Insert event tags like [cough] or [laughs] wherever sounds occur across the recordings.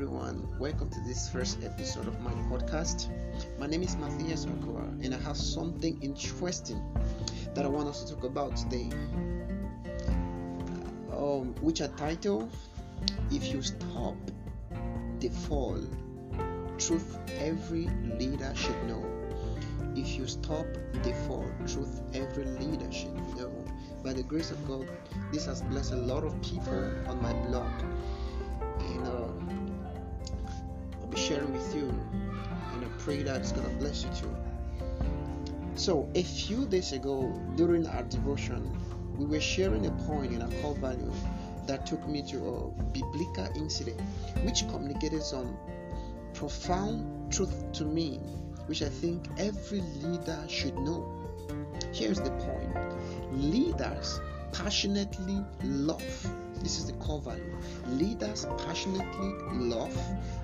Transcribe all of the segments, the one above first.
everyone. Welcome to this first episode of my podcast. My name is Matthias Okora, and I have something interesting that I want us to talk about today, um, which I title If You Stop the Fall, Truth Every Leader Should Know. If you stop the fall, truth every leader should know. By the grace of God, this has blessed a lot of people on my blog and uh, be sharing with you. And I pray that it's gonna bless you too. So, a few days ago, during our devotion, we were sharing a point in our core value that took me to a biblical incident, which communicated some profound truth to me, which I think every leader should know. Here's the point leaders passionately love this is the core value. Leaders passionately love,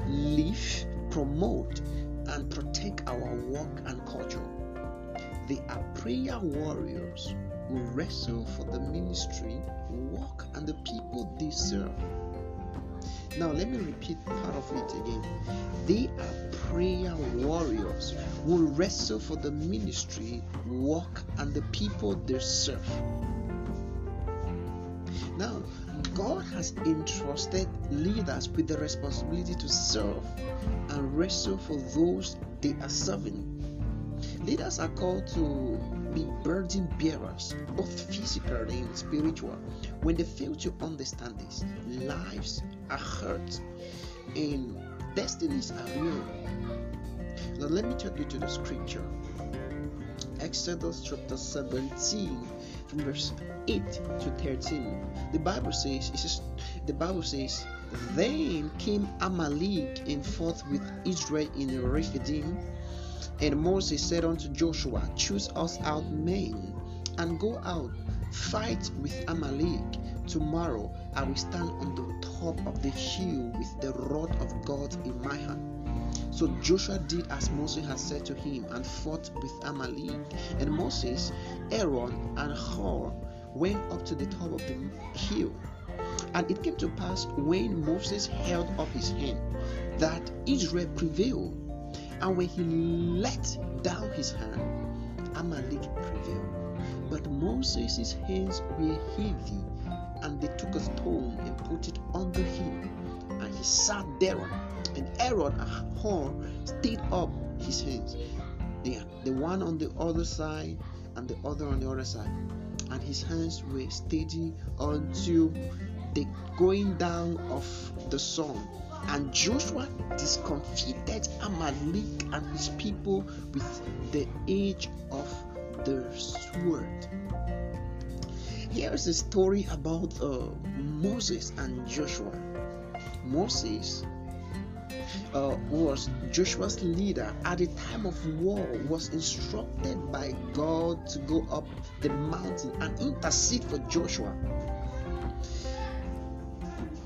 live, promote, and protect our work and culture. They are prayer warriors who wrestle for the ministry, work, and the people they serve. Now, let me repeat part of it again. They are prayer warriors who wrestle for the ministry, work, and the people they serve. Now, God has entrusted leaders with the responsibility to serve and wrestle for those they are serving. Leaders are called to be burden bearers, both physical and spiritual. When they fail to understand this, lives are hurt and destinies are ruined. Now, let me take you to the scripture Exodus chapter 17 verse 8 to 13. The Bible says, it says the Bible says, Then came Amalek and fought with Israel in Rephidim. And Moses said unto Joshua, Choose us out men and go out, fight with Amalek. Tomorrow I will stand on the top of the hill with the rod of God in my hand. So Joshua did as Moses had said to him and fought with Amalek. And Moses, Aaron, and Hur went up to the top of the hill. And it came to pass when Moses held up his hand that Israel prevailed. And when he let down his hand, Amalek prevailed. But Moses' hands were heavy, and they took a stone and put it under him, and he sat thereon and Aaron and Hur stayed up his hands, the, the one on the other side and the other on the other side, and his hands were steady until the going down of the sun. And Joshua discomfited Amalek and his people with the edge of the sword. Here's a story about uh, Moses and Joshua. Moses uh, was Joshua's leader at the time of war, was instructed by God to go up the mountain and intercede for Joshua.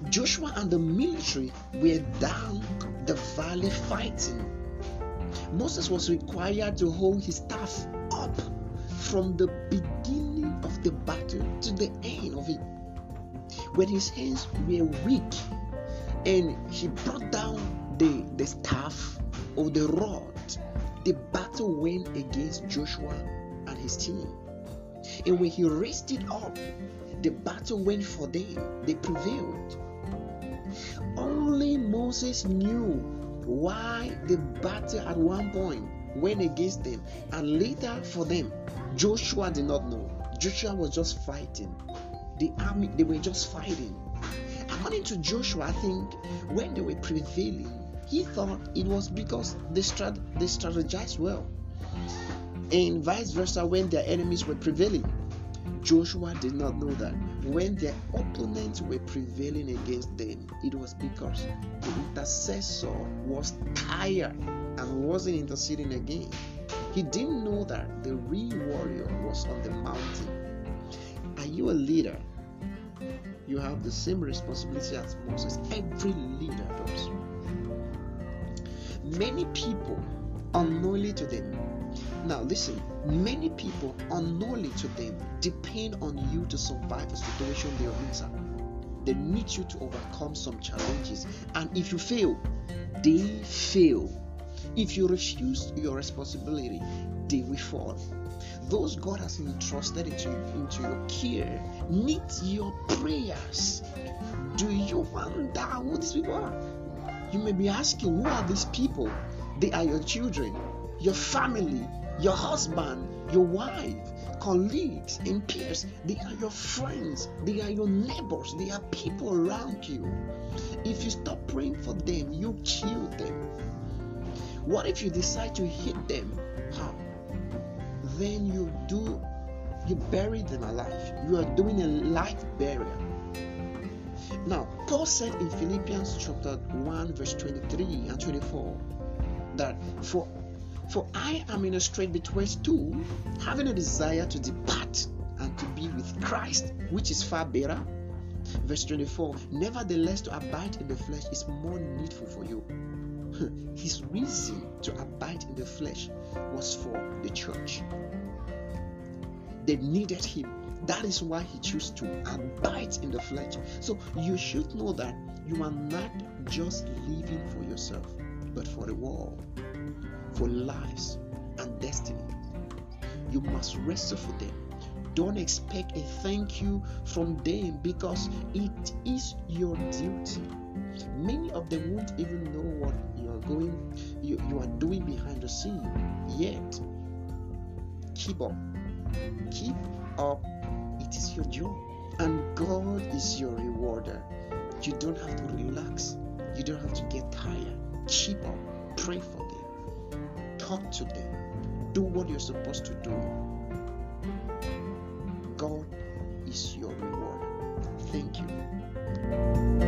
Joshua and the military were down the valley fighting. Moses was required to hold his staff up from the beginning of the battle to the end of it. When his hands were weak and he brought down the, the staff or the rod, the battle went against Joshua and his team. And when he raised it up, the battle went for them. They prevailed. Only Moses knew why the battle at one point went against them and later for them. Joshua did not know. Joshua was just fighting. The army, they were just fighting. According to Joshua, I think when they were prevailing, he thought it was because they, strat- they strategized well. And vice versa, when their enemies were prevailing, Joshua did not know that when their opponents were prevailing against them, it was because the intercessor was tired and wasn't interceding again. He didn't know that the real warrior was on the mountain. Are you a leader? You have the same responsibility as Moses. Every leader does. Many people unknowingly to them. Now listen, many people unknowingly to them depend on you to survive the situation they are inside. they need you to overcome some challenges. And if you fail, they fail. If you refuse your responsibility, they will fall. Those God has entrusted into, into your care need your prayers. Do you wonder who these people are? You may be asking, who are these people? They are your children, your family, your husband, your wife, colleagues, and peers. They are your friends, they are your neighbors, they are people around you. If you stop praying for them, you kill them. What if you decide to hit them? How? Then you do you bury them alive. You are doing a life burial. Paul said in Philippians chapter 1, verse 23 and 24 that for for I am in a strait between two, having a desire to depart and to be with Christ, which is far better. Verse 24 Nevertheless, to abide in the flesh is more needful for you. [laughs] His reason to abide in the flesh was for the church. They needed him. That is why he chose to abide in the flesh. So you should know that you are not just living for yourself, but for the world for lives and destiny. You must wrestle for them. Don't expect a thank you from them because it is your duty. Many of them won't even know what you are going you, you are doing behind the scene yet. Keep up. Keep up. It is your job. And God is your rewarder. You don't have to relax. You don't have to get tired. Keep up. Pray for them talk to them. Do what you're supposed to do. God is your reward. Thank you.